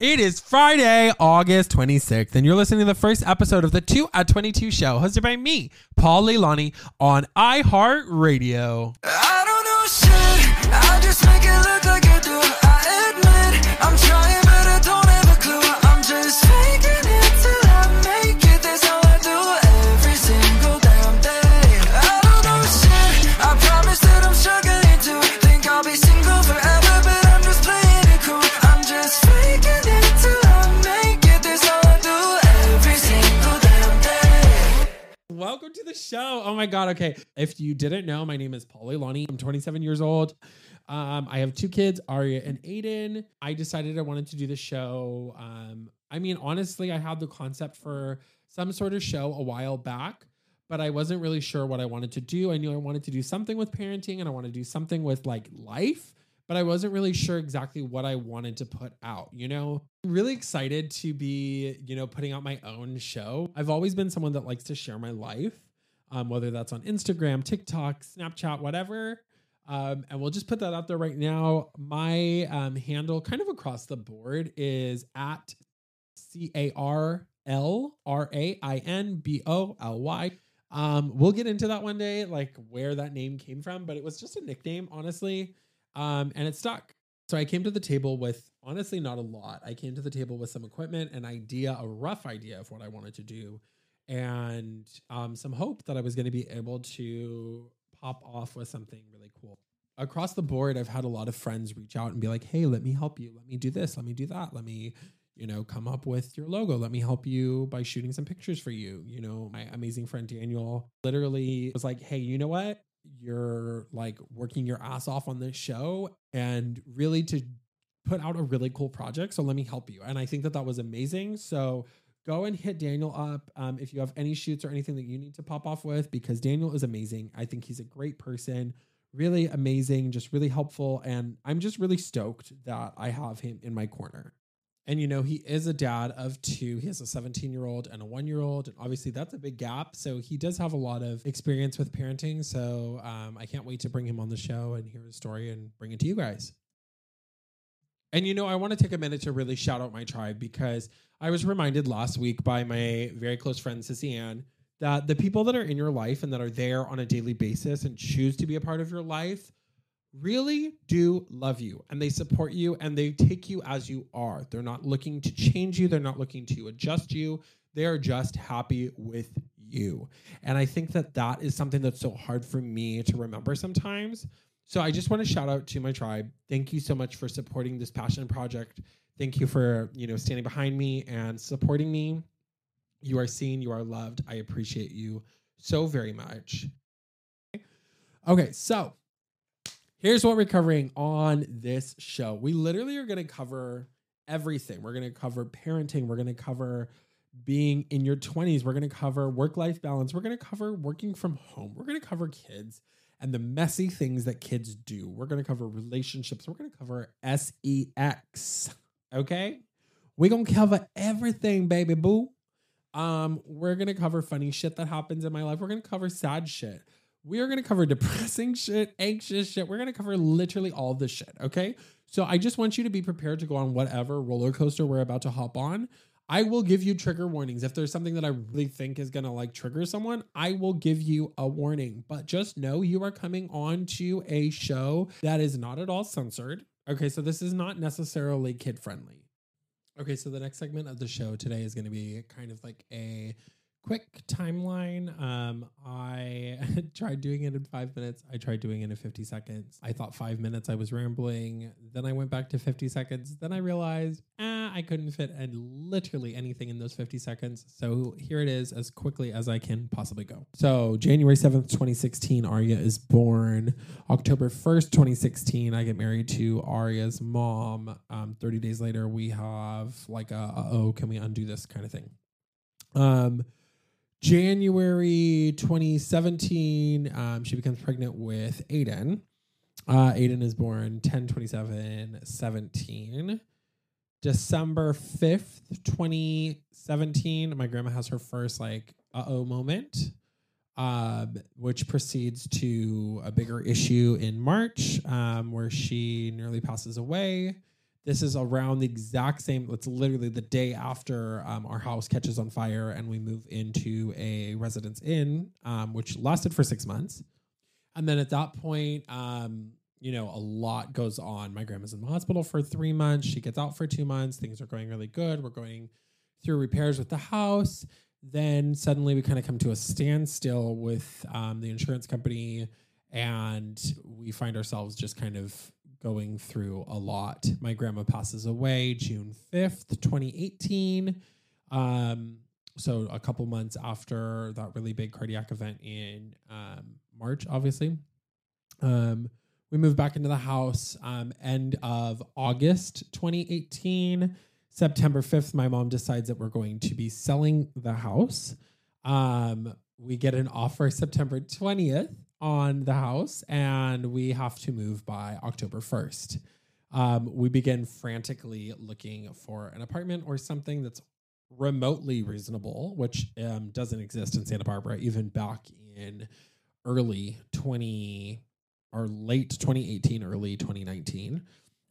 It is Friday, August 26th, and you're listening to the first episode of the 2 at 22 show, hosted by me, Paul Leilani, on iHeartRadio. I don't know shit. I just make it look like show. Oh my God. Okay. If you didn't know, my name is Paul Leilani. I'm 27 years old. Um, I have two kids, Aria and Aiden. I decided I wanted to do the show. Um, I mean, honestly, I had the concept for some sort of show a while back, but I wasn't really sure what I wanted to do. I knew I wanted to do something with parenting and I want to do something with like life, but I wasn't really sure exactly what I wanted to put out, you know? Really excited to be, you know, putting out my own show. I've always been someone that likes to share my life, um, whether that's on Instagram, TikTok, Snapchat, whatever. Um, and we'll just put that out there right now. My um, handle, kind of across the board, is at C A R L R A I N B O L Y. Um, we'll get into that one day, like where that name came from, but it was just a nickname, honestly. Um, and it stuck. So I came to the table with honestly not a lot. I came to the table with some equipment, an idea, a rough idea of what I wanted to do, and um, some hope that I was going to be able to pop off with something really cool. Across the board, I've had a lot of friends reach out and be like, hey, let me help you. Let me do this. Let me do that. Let me, you know, come up with your logo. Let me help you by shooting some pictures for you. You know, my amazing friend Daniel literally was like, hey, you know what? You're like working your ass off on this show and really to put out a really cool project. So let me help you. And I think that that was amazing. So go and hit Daniel up um, if you have any shoots or anything that you need to pop off with, because Daniel is amazing. I think he's a great person, really amazing, just really helpful. And I'm just really stoked that I have him in my corner. And you know, he is a dad of two. He has a 17 year old and a one year old. And obviously, that's a big gap. So he does have a lot of experience with parenting. So um, I can't wait to bring him on the show and hear his story and bring it to you guys. And you know, I want to take a minute to really shout out my tribe because I was reminded last week by my very close friend Sissy Ann that the people that are in your life and that are there on a daily basis and choose to be a part of your life really do love you and they support you and they take you as you are. They're not looking to change you, they're not looking to adjust you. They are just happy with you. And I think that that is something that's so hard for me to remember sometimes. So I just want to shout out to my tribe. Thank you so much for supporting this passion project. Thank you for, you know, standing behind me and supporting me. You are seen, you are loved. I appreciate you so very much. Okay, so here's what we're covering on this show. We literally are going to cover everything. We're going to cover parenting, we're going to cover being in your 20s, we're going to cover work life balance, we're going to cover working from home, we're going to cover kids and the messy things that kids do. We're going to cover relationships, we're going to cover sex. Okay? We're going to cover everything, baby boo. Um, we're going to cover funny shit that happens in my life. We're going to cover sad shit. We are going to cover depressing shit, anxious shit. We're going to cover literally all the shit. Okay. So I just want you to be prepared to go on whatever roller coaster we're about to hop on. I will give you trigger warnings. If there's something that I really think is going to like trigger someone, I will give you a warning. But just know you are coming on to a show that is not at all censored. Okay. So this is not necessarily kid friendly. Okay, so the next segment of the show today is going to be kind of like a quick timeline. Um, I tried doing it in five minutes. I tried doing it in 50 seconds. I thought five minutes I was rambling. Then I went back to 50 seconds. Then I realized ah, I couldn't fit literally anything in those 50 seconds. So here it is as quickly as I can possibly go. So January 7th, 2016, Arya is born. October 1st, 2016, I get married to Arya's mom. Um, 30 days later, we have like a, oh, can we undo this kind of thing. Um, January 2017, um, she becomes pregnant with Aiden. Uh, Aiden is born 10 27 17. December 5th, 2017, my grandma has her first like uh oh moment, um, which proceeds to a bigger issue in March um, where she nearly passes away. This is around the exact same. It's literally the day after um, our house catches on fire and we move into a residence inn, um, which lasted for six months. And then at that point, um, you know, a lot goes on. My grandma's in the hospital for three months. She gets out for two months. Things are going really good. We're going through repairs with the house. Then suddenly we kind of come to a standstill with um, the insurance company, and we find ourselves just kind of going through a lot. My grandma passes away June 5th, 2018. Um, so a couple months after that really big cardiac event in um, March, obviously. Um, we moved back into the house um, end of August 2018. September 5th, my mom decides that we're going to be selling the house. Um, we get an offer September 20th on the house, and we have to move by October 1st. Um, we begin frantically looking for an apartment or something that's remotely reasonable, which um, doesn't exist in Santa Barbara, even back in early 20 or late 2018, early 2019.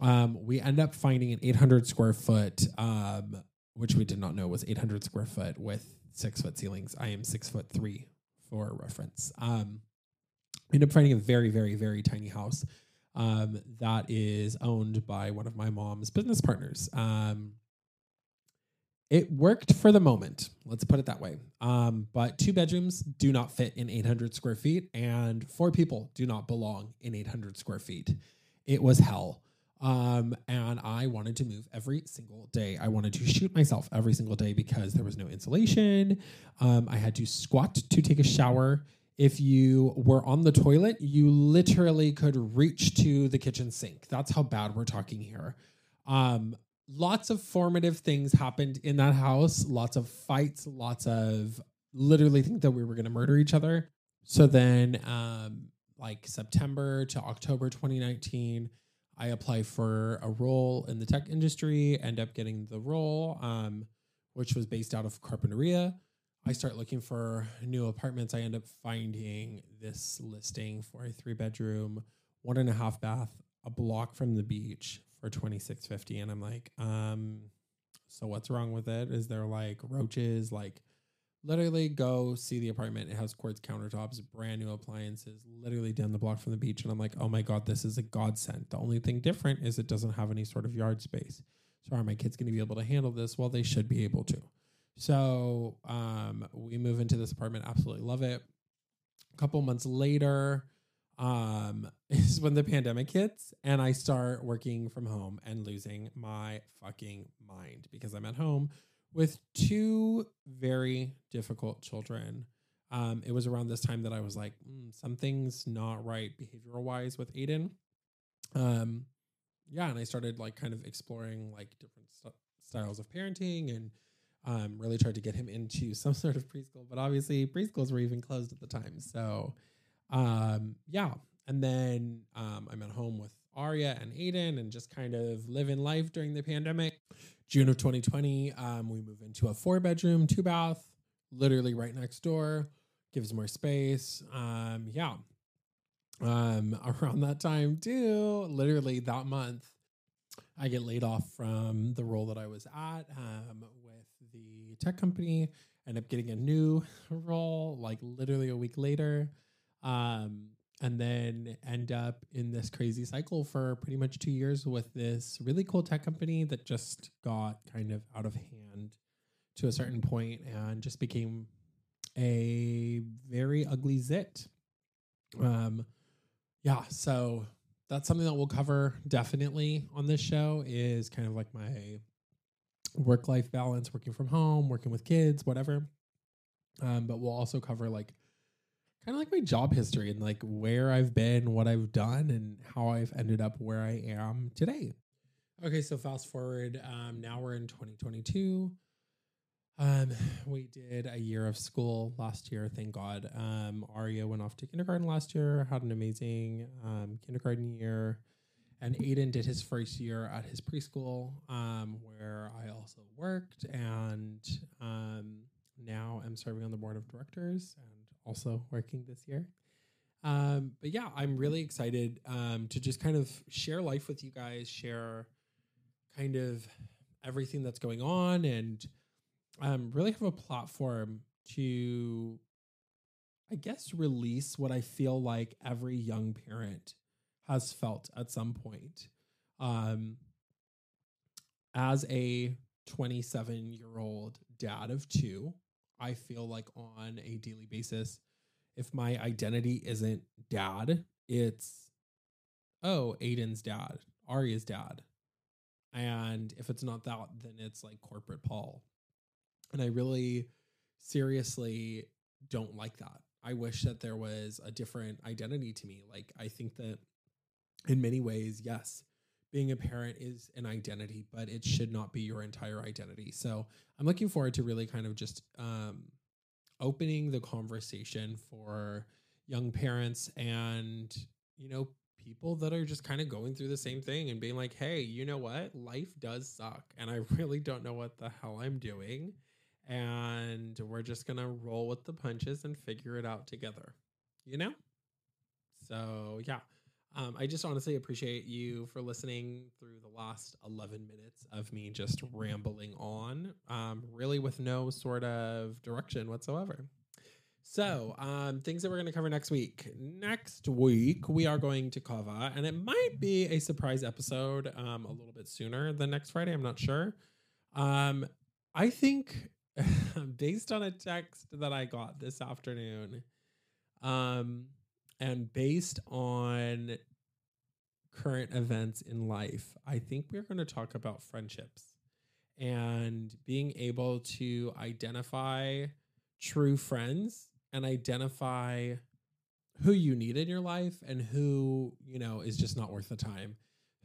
Um, we end up finding an 800 square foot, um, which we did not know was 800 square foot with six foot ceilings. I am six foot three for reference. Um, end up finding a very, very, very tiny house um, that is owned by one of my mom's business partners. Um, it worked for the moment. Let's put it that way. Um, but two bedrooms do not fit in 800 square feet, and four people do not belong in 800 square feet. It was hell. Um, and I wanted to move every single day. I wanted to shoot myself every single day because there was no insulation. Um, I had to squat to take a shower. If you were on the toilet, you literally could reach to the kitchen sink. That's how bad we're talking here. Um, lots of formative things happened in that house, lots of fights, lots of literally think that we were going to murder each other. So then, um, like September to October 2019, I apply for a role in the tech industry, end up getting the role, um, which was based out of Carpinteria. I start looking for new apartments. I end up finding this listing for a three bedroom, one and a half bath, a block from the beach for twenty six fifty, and I'm like, um, so what's wrong with it? Is there like roaches? Like, literally go see the apartment. It has quartz countertops, brand new appliances, literally down the block from the beach. And I'm like, oh my god, this is a godsend. The only thing different is it doesn't have any sort of yard space. So are my kids going to be able to handle this? Well, they should be able to. So um, we move into this apartment, absolutely love it. A couple months later, um, is when the pandemic hits and I start working from home and losing my fucking mind because I'm at home with two very difficult children. Um, it was around this time that I was like, mm, something's not right behavioral wise with Aiden. Um, yeah, and I started like kind of exploring like different st- styles of parenting and um, really tried to get him into some sort of preschool. But obviously, preschools were even closed at the time. So, um, yeah. And then um, I'm at home with Arya and Aiden and just kind of living life during the pandemic. June of 2020, um, we move into a four bedroom, two bath, literally right next door, gives more space. Um, yeah. Um, around that time, too, literally that month, I get laid off from the role that I was at um, tech company. End up getting a new role, like literally a week later. Um, and then end up in this crazy cycle for pretty much two years with this really cool tech company that just got kind of out of hand to a certain point and just became a very ugly zit. Um, yeah, so that's something that we'll cover definitely on this show is kind of like my work life balance, working from home, working with kids, whatever. Um, but we'll also cover like kind of like my job history and like where I've been, what I've done, and how I've ended up where I am today. Okay, so fast forward. Um, now we're in 2022. Um, we did a year of school last year, thank God. Um, Arya went off to kindergarten last year, had an amazing um, kindergarten year, and Aiden did his first year at his preschool, um, where I also worked, and um, now I'm serving on the board of directors and also working this year. Um, but yeah, I'm really excited um, to just kind of share life with you guys, share kind of everything that's going on and um, really have a platform to, I guess, release what I feel like every young parent has felt at some point. Um, as a 27 year old dad of two, I feel like on a daily basis, if my identity isn't dad, it's, oh, Aiden's dad, Aria's dad. And if it's not that, then it's like corporate Paul. And I really seriously don't like that. I wish that there was a different identity to me. Like, I think that in many ways, yes, being a parent is an identity, but it should not be your entire identity. So I'm looking forward to really kind of just um, opening the conversation for young parents and, you know, people that are just kind of going through the same thing and being like, hey, you know what? Life does suck. And I really don't know what the hell I'm doing. And we're just going to roll with the punches and figure it out together, you know? So, yeah. Um, I just honestly appreciate you for listening through the last 11 minutes of me just rambling on, um, really with no sort of direction whatsoever. So, um, things that we're going to cover next week. Next week, we are going to cover, and it might be a surprise episode um, a little bit sooner than next Friday. I'm not sure. Um, I think, based on a text that I got this afternoon, um, and based on current events in life, I think we're going to talk about friendships and being able to identify true friends and identify who you need in your life and who, you know, is just not worth the time,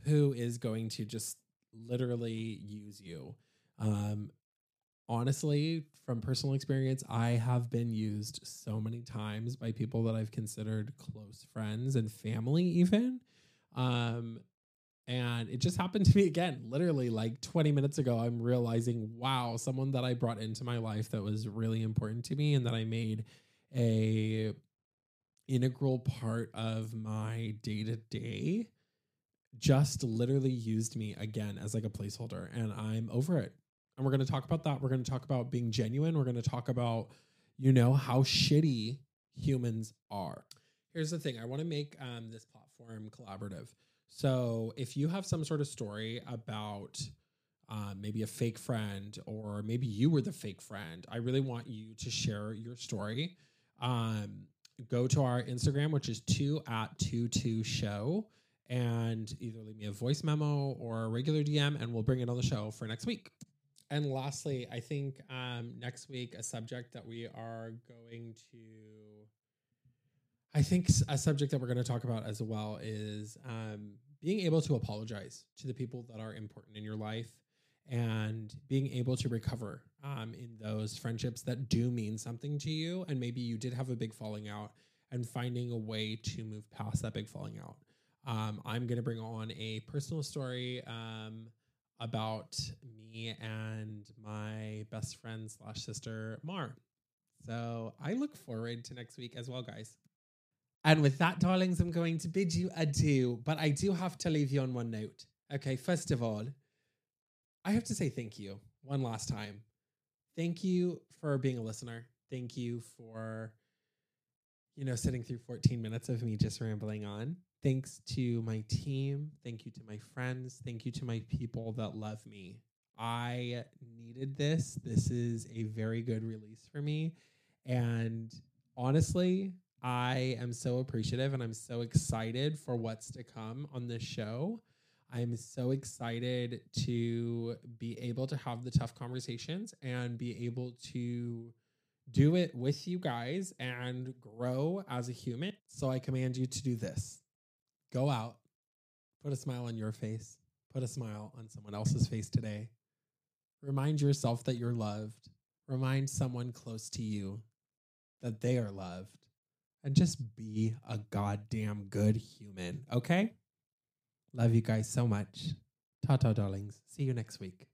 who is going to just literally use you. Um, honestly, from personal experience, I have been used so many times by people that I've considered close friends and family, even. Um, and it just happened to me again, literally like 20 minutes ago. I'm realizing, wow, someone that I brought into my life that was really important to me and that I made a integral part of my day to day just literally used me again as like a placeholder and I'm over it. And we're going to talk about that. We're going to talk about being genuine. We're going to talk about, you know, how shitty humans are. Here's the thing I want to make um, this platform collaborative. So if you have some sort of story about um, maybe a fake friend, or maybe you were the fake friend, I really want you to share your story. Um, go to our Instagram, which is two at two two show, and either leave me a voice memo or a regular DM, and we'll bring it on the show for next week. And lastly, I think um, next week a subject that we are going to I think a subject that we're going to talk about as well is um, being able to apologize to the people that are important in your life and being able to recover um, in those friendships that do mean something to you. And maybe you did have a big falling out and finding a way to move past that big falling out. Um, I'm going to bring on a personal story um, about and my best friend slash sister, Mar. So I look forward to next week as well, guys. And with that, darlings, I'm going to bid you adieu. But I do have to leave you on one note. Okay, first of all, I have to say thank you one last time. Thank you for being a listener. Thank you for, you know, sitting through 14 minutes of me just rambling on. Thanks to my team. Thank you to my friends. Thank you to my people that love me. I needed this. This is a very good release for me. And honestly, I am so appreciative and I'm so excited for what's to come on this show. I'm so excited to be able to have the tough conversations and be able to do it with you guys and grow as a human. So I command you to do this go out, put a smile on your face, put a smile on someone else's face today. Remind yourself that you're loved. Remind someone close to you that they are loved and just be a goddamn good human. Okay? Love you guys so much. Ta ta, darlings. See you next week.